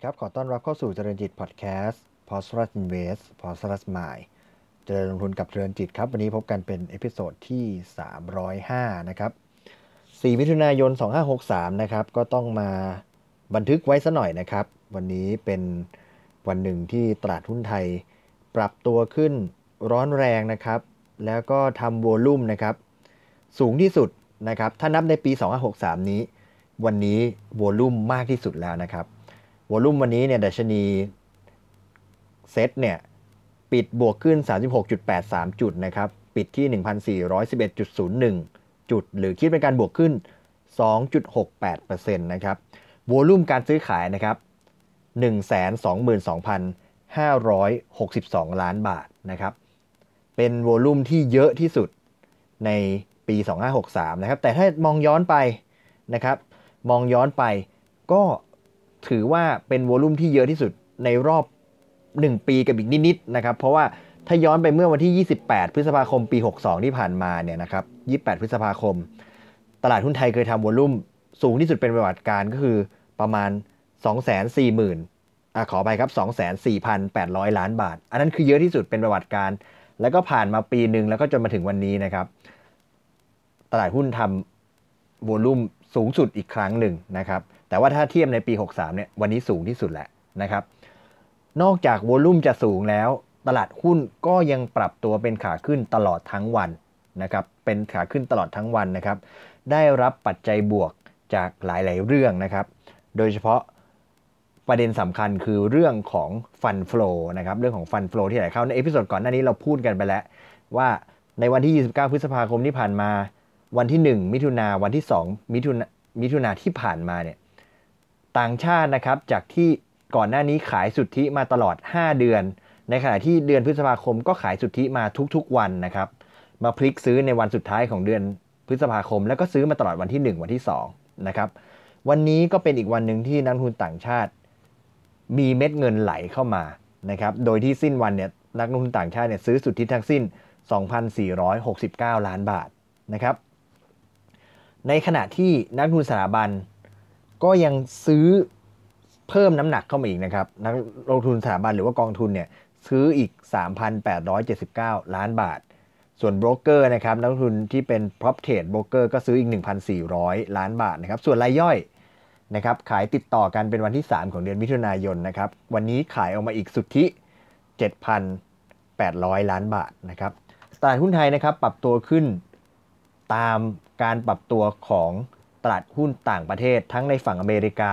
สวัสดีครับ ขอต้อนรับเข้าสู่เจริญจิตพอดแคสต์ p o s t r u s Invest p o s t r u s Mind เจริญลงทุนกับเจริญจิตครับ วันนี้พบกันเป็น episode ที่ 305 นะครับ 4 มิถุนายน 2563 นะครับ ก็ต้องมาบันทึกไว้ซะหน่อยนะครับ วันนี้เป็นวันหนึ่งที่ตลาดหุ้นไทยปรับตัวขึ้นร้อนแรงนะครับ แล้วก็ทำ volume นะครับ สูงที่สุดนะครับ ถ้านับในปี 2563 นี้ วันนี้โวลุ่มมากที่สุดแล้วนะครับ วอลุ่มวันนี้เนี่ยดัชนีเซตเนี่ยปิดบวกขึ้น 36.83 จุดนะครับ ปิดที่ 1,411.01 จุด หรือคิดเป็นการบวกขึ้น 2.68%นะครับวอลุ่มการซื้อขายนะครับ 122,562 ล้านบาทนะครับ เป็นวอลุ่มที่เยอะที่สุดในปี 2563 นะครับ แต่ถ้ามองย้อนไปนะครับ มองย้อนไปก็ ถือว่าเป็นวอลุ่มที่เยอะที่สุดในรอบ 1 ปีกับอีกนิดๆนะครับ เพราะว่าถ้าย้อนไปเมื่อวันที่ 28 พฤษภาคมปี 62 ที่ผ่านมาเนี่ยนะครับ 28 พฤษภาคม ตลาดหุ้นไทยเคยทำวอลุ่มสูงที่สุดเป็นประวัติการก็คือประมาณ 240,000อะขอไปครับ 2,4,800 ล้านบาท อันนั้นคือเยอะที่สุดเป็นประวัติการ แล้วก็ผ่านมาปีหนึ่งแล้วก็จนมาถึงวันนี้นะครับ ตลาดหุ้นทำ วอลุ่มสูงสุดอีกครั้งหนึ่งนะครับแต่ว่าถ้าเทียบในปี 63เนี่ยวันนี้สูงที่สุดแหละนะครับนอกจากวอลุ่มจะสูงแล้ว ตลาดหุ้นก็ยังปรับตัวเป็นขาขึ้นตลอดทั้งวันนะครับเป็นขาขึ้นตลอดทั้งวันนะครับได้รับปัจจัยบวกจากหลาย ๆ เรื่องนะครับ โดยเฉพาะประเด็นสำคัญคือเรื่องของfund flow นะครับเรื่องของ fund flow ที่ไหลเข้าใน episode ก่อนหน้านี้เราพูดกันไปแล้ว ว่าในวันที่ 29 พฤษภาคมที่ผ่านมา วันที่ 1 มิถุนาวันที่ 2 มิถุนามิถุนาที่ผ่านมาเนี่ยต่างชาตินะครับจากที่ก่อนหน้านี้ขายสุทธิมาตลอด 5 เดือน ในขณะที่เดือนพฤษภาคมก็ขายสุทธิมาทุกๆวันนะครับ มาพลิกซื้อในวันสุดท้ายของเดือนพฤษภาคม แล้วก็ซื้อมาตลอดวันที่ 1 วันที่2นะครับวันนี้ก็เป็นอีกวันหนึ่งที่นักทุนต่างชาติ มีเม็ดเงินไหลเข้ามานะครับโดยที่สิ้นวันเนี่ยนักลงทุนต่างชาติเนี่ยซื้อสุทธิทั้งสิ้น 2,469 ล้านบาทนะครับ ในขณะที่นักทุนสถาบัน ก็ยังซื้อเพิ่มน้ำหนักเข้ามาอีกนะครับ นักลงทุนสถาบันหรือว่ากองทุนเนี่ยซื้ออีก 3,879 ล้านบาท ส่วนโบรกเกอร์นะครับนักทุนที่เป็น prop trade broker ก็ซื้ออีก 1,400 ล้านบาทนะครับส่วนรายย่อยนะครับขายติดต่อกันเป็นวันที่ 3 ของเดือนมิถุนายนนะครับวันนี้ขายออกมาอีกสุทธิ 7,800 ล้านบาทนะครับตลาดหุ้นไทยนะครับปรับตัวขึ้นตาม การปรับตัวของตลาดหุ้นต่างประเทศ ทั้งในฝั่งอเมริกา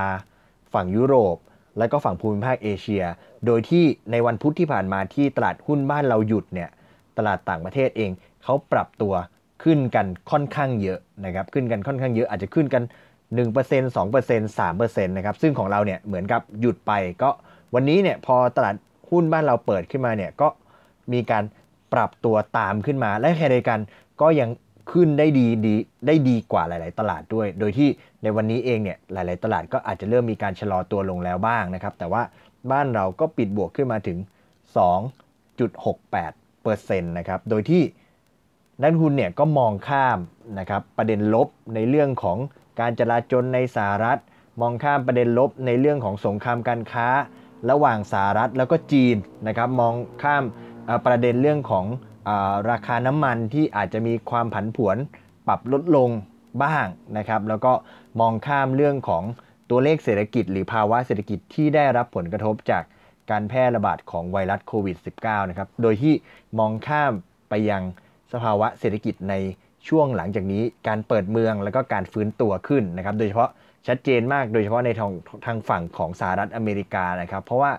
ฝั่งยุโรป และก็ฝั่งภูมิภาคเอเชีย โดยที่ในวันพุธที่ผ่านมาที่ตลาดหุ้นบ้านเราหยุดเนี่ยตลาดต่างประเทศเองเขาปรับตัวขึ้นกันค่อนข้างเยอะนะครับขึ้นกันค่อนข้างเยอะอาจจะขึ้นกัน 1% 2% 3%นะครับซึ่งของเราเนี่ยเหมือนกับหยุดไปก็วันนี้เนี่ยพอตลาดหุ้นบ้านเราเปิดขึ้นมาเนี่ยก็มีการปรับตัวตามขึ้นมาและแค่เดียวกันก็ยัง ขึ้นได้ดีดีได้ดีกว่าหลาย ๆ ตลาดด้วย โดยที่ในวันนี้เองเนี่ยหลาย ๆ ตลาดก็อาจจะเริ่มมีการชะลอตัวลงแล้วบ้างนะครับ แต่ว่าบ้านเราก็ปิดบวกขึ้นมาถึง 2.68%นะครับ โดยที่นักทุนเนี่ยก็มองข้ามนะครับประเด็นลบในเรื่องของการจราจนในสหรัฐ มองข้ามประเด็นลบในเรื่องของสงครามการค้า ระหว่างสหรัฐแล้วก็จีนนะครับ มองข้ามประเด็นเรื่องของ ราคาน้ำมันที่อาจจะมีความผันผวนปรับลดลงบ้างนะครับ แล้วก็มองข้ามเรื่องของตัวเลขเศรษฐกิจ หรือภาวะเศรษฐกิจที่ได้รับผลกระทบจากการแพร่ระบาดของไวรัสโควิด -19 นะครับ โดยที่มองข้ามไปยังสภาวะเศรษฐกิจในช่วงหลังจากนี้การเปิดเมืองแล้วก็การฟื้นตัวขึ้นนะครับ โดยเฉพาะชัดเจนมาก โดยเฉพาะในทางทางฝั่งของสหรัฐอเมริกานะครับ เพราะว่า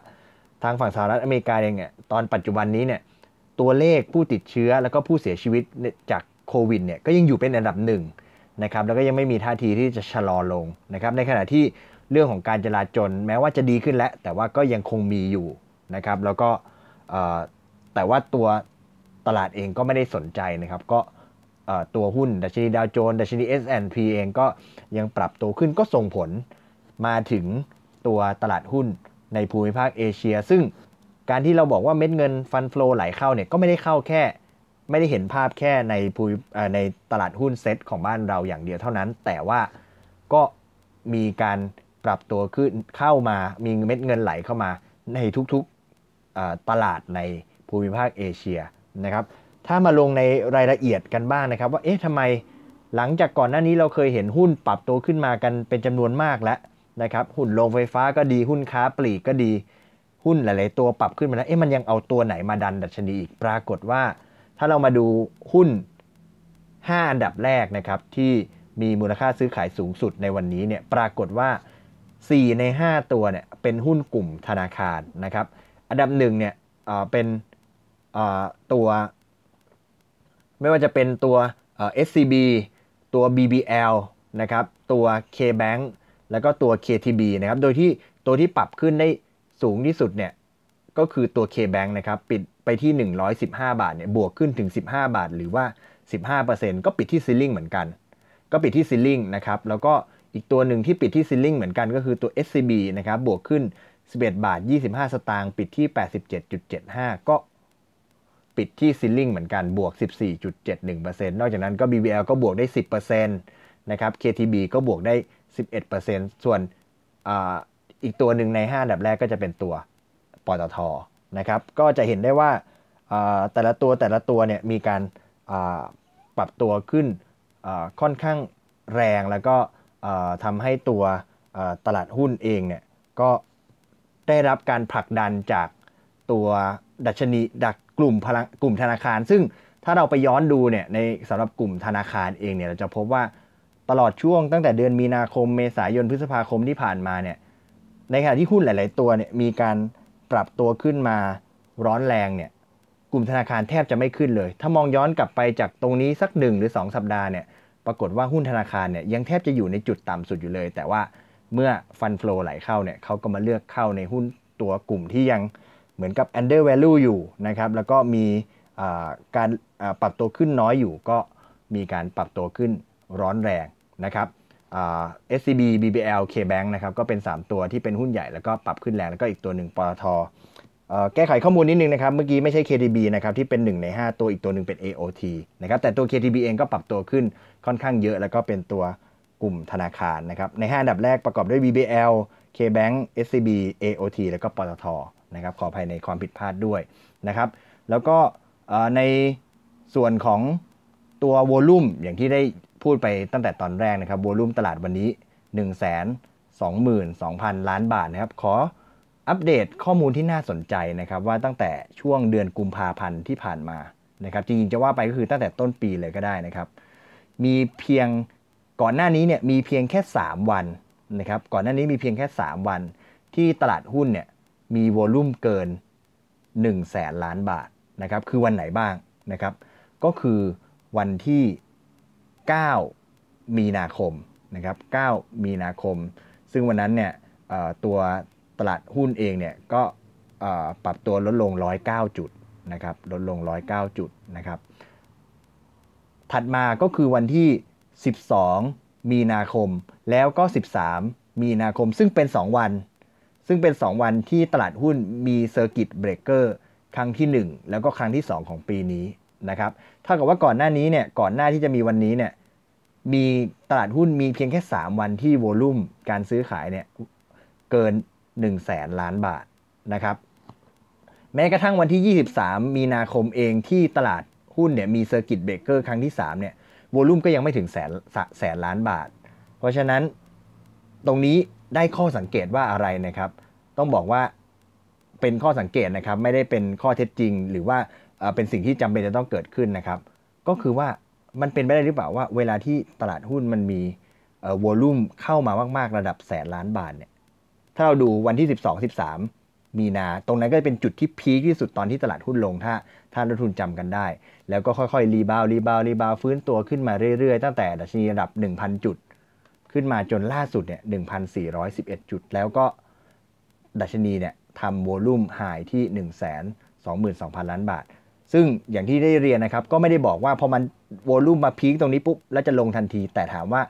ทางฝั่งสหรัฐอเมริกาเองเนี่ยตอนปัจจุบันนี้เนี่ย ตัวเลขผู้ติดเชื้อแล้วก็ผู้เสียชีวิตจากโควิดเนี่ยก็ยังอยู่เป็นอันดับหนึ่งนะครับแล้วก็ยังไม่มีท่าทีที่จะชะลอลงนะครับในขณะที่เรื่องของการจราจรแม้ว่าจะดีขึ้นแล้ว แต่ว่าก็ยังคงมีอยู่นะครับแล้วก็แต่ว่าตัวตลาดเองก็ไม่ได้สนใจนะครับก็ตัวหุ้นดัชนีดาวโจนส์ดัชนี S&P เองก็ยังปรับตัวขึ้นก็ส่งผลมาถึงตัวตลาดหุ้นในภูมิภาคเอเชีย ซึ่ง การที่เราบอกว่าเม็ดเงินฟันฟลอไหลเข้าเนี่ยก็ไม่ได้เข้าแค่ ไม่ได้เห็นภาพแค่ในภูในตลาดหุ้นเซ็ตของบ้านเราอย่างเดียวเท่านั้น แต่ว่าก็มีการปรับตัวขึ้นเข้ามามีเม็ดเงินไหลเข้ามาในทุกๆตลาดในภูมิภาคเอเชียนะครับ ถ้ามาลงในรายละเอียดกันบ้างนะครับ ว่าเอ๊ะทำไมหลังจากก่อนหน้านี้เราเคยเห็นหุ้นปรับตัวขึ้นมากันเป็นจำนวนมากแล้วนะครับ หุ้นโรงไฟฟ้าก็ดีหุ้นค้าปลีกก็ดี หุ้นหลาย ๆ ตัวปรับขึ้นมาแล้วเอ๊ะมันยังเอาตัวไหนมาดันดัชนีอีกปรากฏว่า ถ้าเรามาดูหุ้น 5 อันดับแรกนะครับที่มีมูลค่าซื้อขายสูงสุดในวันนี้เนี่ยปรากฏว่า 4 ใน 5 ตัวเนี่ยเป็นหุ้นกลุ่มธนาคารนะครับ อันดับหนึ่งเนี่ยเป็นตัว ไม่ว่าจะเป็นตัว SCB ตัว BBL นะครับตัว KBank แล้วก็ตัว KTB นะครับ โดยที่ตัวที่ปรับขึ้นได้ สูงที่สุดเนี่ยก็คือตัว KBank นะครับปิดไปที่ 115 บาทเนี่ยบวกขึ้นถึง 15 บาท หรือว่า 15%ก็ปิดที่ซีลิ่งเหมือนกัน ก็ปิดที่ซีลิ่งนะครับแล้วก็อีกตัวหนึ่งที่ปิดที่ซีลิ่งเหมือนกันก็คือตัว SCB นะครับบวกขึ้น 11 บาท 25 สตางค์ปิดที่ 87.75 ก็ปิดที่ซีลิ่งเหมือนกันบวก 14.71%นอกจากนั้นก็ BBL ก็บวกได้ 10%นะครับ KTB ก็บวกได้ 11%ส่วน อีกตัวหนึ่งใน5อันดับแรกก็จะเป็นตัวปตทนะครับก็จะเห็นได้ว่าแต่ละตัวแต่ละตัวเนี่ยมีการปรับตัวขึ้นค่อนข้างแรงแล้วก็ทำให้ตัวตลาดหุ้นเองเนี่ยก็ได้รับการผลักดันจากตัวดัชนีดักกลุ่มพลังกลุ่มธนาคาร ซึ่งถ้าเราไปย้อนดูเนี่ยในสำหรับกลุ่มธนาคารเองเนี่ยเราจะพบว่าตลอดช่วงตั้งแต่เดือนมีนาคมเมษายนพฤษภาคมที่ผ่านมาเนี่ย ในขณะที่หุ้นหลาย ๆ ตัวเนี่ยมีการปรับตัวขึ้นมาร้อนแรงเนี่ยกลุ่มธนาคารแทบจะไม่ขึ้นเลย ถ้ามองย้อนกลับไปจากตรงนี้สักหนึ่งหรือ 2 สัปดาห์เนี่ยปรากฏว่าหุ้นธนาคารเนี่ยยังแทบจะอยู่ในจุดต่ำสุดอยู่เลย แต่ว่าเมื่อฟันฟลอไหลเข้าเนี่ยเขาก็มาเลือกเข้าในหุ้นตัวกลุ่มที่ยังเหมือนกับ under value อยู่นะครับแล้วก็มีการปรับตัวขึ้นน้อยอยู่ก็มีการปรับตัวขึ้นร้อนแรงนะครับ SCB BBL KBank นะครับก็เป็น 3 ตัวที่เป็นหุ้นใหญ่แล้วก็ปรับขึ้นแรงแล้วก็อีกตัวหนึ่งปตทแก้ไขข้อมูลนิดนึงนะครับ เมื่อกี้ไม่ใช่ KTB นะครับที่เป็น 1 ใน 5 ตัวอีกตัวหนึ่งเป็น AOT นะครับแต่ตัว KTB เองก็ปรับตัวขึ้นค่อนข้างเยอะ แล้วก็เป็นตัวกลุ่มธนาคารนะครับใน 5 อันดับแรกประกอบด้วย BBL KBank SCB AOT แล้วก็ปตทนะครับขออภัยในความผิดพลาดด้วยนะครับแล้วก็ในส่วนของตัวโวลุ่มอย่างที่ได้ พูดไปตั้งแต่ตอนแรกนะครับโวลุ่มตลาดวันนี้ 1 2 2 0 0 0 ล้านบาทนะครับ ขออัปเดตข้อมูลที่น่าสนใจนะครับ ว่าตั้งแต่ช่วงเดือนกุมภาพันธ์ที่ผ่านมานะครับ จริงๆจะว่าไปก็คือตั้งแต่ต้นปีเลยก็ได้นะครับ มีเพียงก่อนหน้านี้เนี่ยมีเพียงแค่ 3 วันนะครับ ก่อนหน้านี้มีเพียงแค่ 3 วัน ที่ตลาดหุ้นเนี่ยมีโวลุ่มเกิน1แสนล้านบาทนะครับ คือวันไหนบ้างนะครับ ก็คือวันที่ 9 มีนาคมนะครับ 9 มีนาคม ซึ่งวันนั้นเนี่ยตัวตลาดหุ้นเองเนี่ยก็ปรับตัวลดลง 109 จุดนะครับ ลดลง 109 จุดนะครับ ถัดมาก็คือวันที่ 12 มีนาคม แล้วก็ 13 มีนาคม ซึ่งเป็น 2 วัน ซึ่งเป็น 2 วันที่ตลาดหุ้นมี circuit breaker ครั้งที่ 1 แล้วก็ครั้งที่ 2 ของปีนี้นะครับเท่ากับว่าก่อนหน้านี้เนี่ย ก่อนหน้าที่จะมีวันนี้เนี่ย มีตลาดหุ้นมีเพียงแค่ 3 วันที่ volumeการซื้อขายเนี่ยเกิน1แสนล้านบาทนะครับ แม้กระทั่งวันที่ 23 มีนาคมเองที่ตลาดหุ้นเนี่ยมี circuit breaker ครั้งที่ 3 เนี่ย volume ก็ยังไม่ถึงแสนแสนล้านบาท เพราะฉะนั้นตรงนี้ได้ข้อสังเกตว่าอะไรนะครับ ต้องบอกว่าเป็นข้อสังเกตนะครับ ไม่ได้เป็นข้อเท็จจริง หรือว่าเป็นสิ่งที่จำเป็นจะต้องเกิดขึ้นนะครับ ก็คือว่า มันเป็นไปได้หรือเปล่าว่า เวลาที่ตลาดหุ้นมันมี volume เข้ามามากๆระดับแสนล้านบาทเนี่ยถ้าเราดูวันที่ 12 13 มีนา ตรงนั้นก็จะเป็นจุดที่ peak ที่สุดตอนที่ตลาดหุ้นลงถ้าท่านนักลงทุนจำกันได้ แล้วก็ค่อยๆ rebound rebound rebound ฟื้นตัวขึ้นมาเรื่อยๆ ตั้งแต่ดัชนีระดับ 1,000 จุด ขึ้นมาจนล่าสุดเนี่ย1,411 จุด แล้วก็ดัชนีเนี่ยทำ volume high ที่ 1 2 2 0 0 0 ล้านบาท ซึ่งอย่างที่ได้เรียนนะครับ ก็ไม่ได้บอกว่าพอมันโวลุ่มมาพีคตรงนี้ปุ๊บแล้วจะลงทันที แต่ถามว่า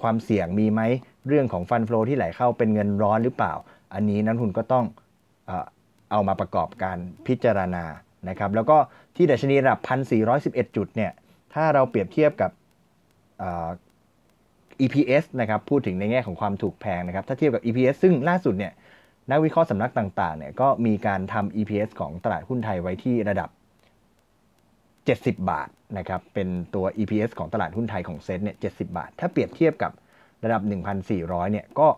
ความเสี่ยงมีไหมเรื่องของฟันฟลอที่ไหลเข้าเป็นเงินร้อนหรือเปล่า อันนี้นักทุนก็ต้องเอามาประกอบการพิจารณานะครับ แล้วก็ที่ดัชนีระดับ 1,411 จุดเนี่ยถ้าเราเปรียบเทียบกับ EPS นะครับพูดถึงในแง่ของความถูกแพงนะครับ ถ้าเทียบกับ EPS ซึ่งล่าสุดเนี่ยนักวิเคราะห์สำนักต่างๆเนี่ยก็มีการทำ EPS ของตลาดหุ้นไทยไว้ที่ระดับ 70 บาทนะครับเป็นตัว EPS ของตลาดหุ้นไทยของเซ็ตเนี่ย70 บาท ถ้าเปรียบเทียบกับระดับ 1,400เนี่ยก็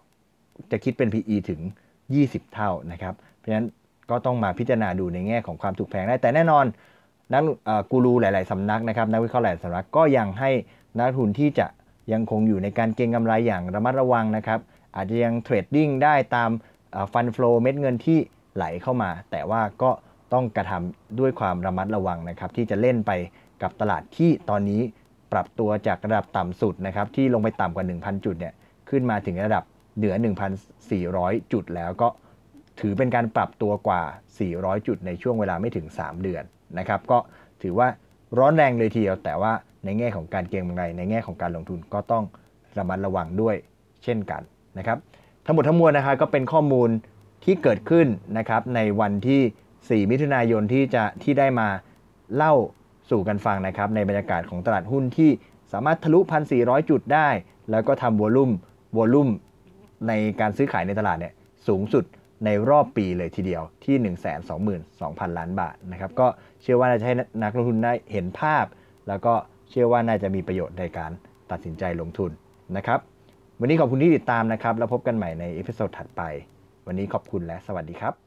จะคิดเป็น PE ถึง 20 เท่านะครับ เพราะฉะนั้นก็ต้องมาพิจารณาดูในแง่ของความถูกแพงได้ แต่แน่นอนนักกูรูหลาย ๆสำนักนะครับนักวิเคราะห์หลายสำนักก็ยังให้นักทุนที่จะยังคงอยู่ในการเก็งกำไรอย่างระมัดระวังนะครับ อาจจะยัง trading ได้ตาม fund flow เม็ดเงินที่ไหลเข้ามา แต่ว่าก็ ต้องกระทำด้วยความระมัดระวังนะครับ ที่จะเล่นไปกับตลาดที่ตอนนี้ปรับตัวจากระดับต่ำสุดนะครับที่ลงไปต่ำกว่า 1,000 จุดเนี่ยขึ้นมาถึงระดับเหนือ 1,400 จุดแล้วก็ถือเป็นการปรับตัวกว่า 400 จุดในช่วงเวลาไม่ถึง 3 เดือนนะครับ ก็ถือว่าร้อนแรงเลยทีเดียวแต่ว่าในแง่ของการเก็งกำไรในแง่ของการลงทุนก็ต้องระมัดระวังด้วยเช่นกันนะครับ ทั้งหมดทั้งมวลนะครับก็เป็นข้อมูลที่เกิดขึ้นนะครับในวันที่ 4 มิถุนายนที่จะที่ได้มาเล่าสู่กันฟังนะครับในบรรยากาศของตลาดหุ้นที่สามารถทะลุ 1,400 จุดได้ แล้วก็ทำวอลุ่มวอลุ่มในการซื้อขายในตลาดเนี่ยสูงสุดในรอบปีเลยทีเดียวที่ 122,000 ล้านบาทนะครับก็เชื่อว่าน่าจะให้นักลงทุนได้เห็นภาพ แล้วก็เชื่อว่าน่าจะมีประโยชน์ในการตัดสินใจลงทุนนะครับ วันนี้ขอบคุณที่ติดตามนะครับ แล้วพบกันใหม่ใน episode ถัดไป วันนี้ขอบคุณและสวัสดีครับ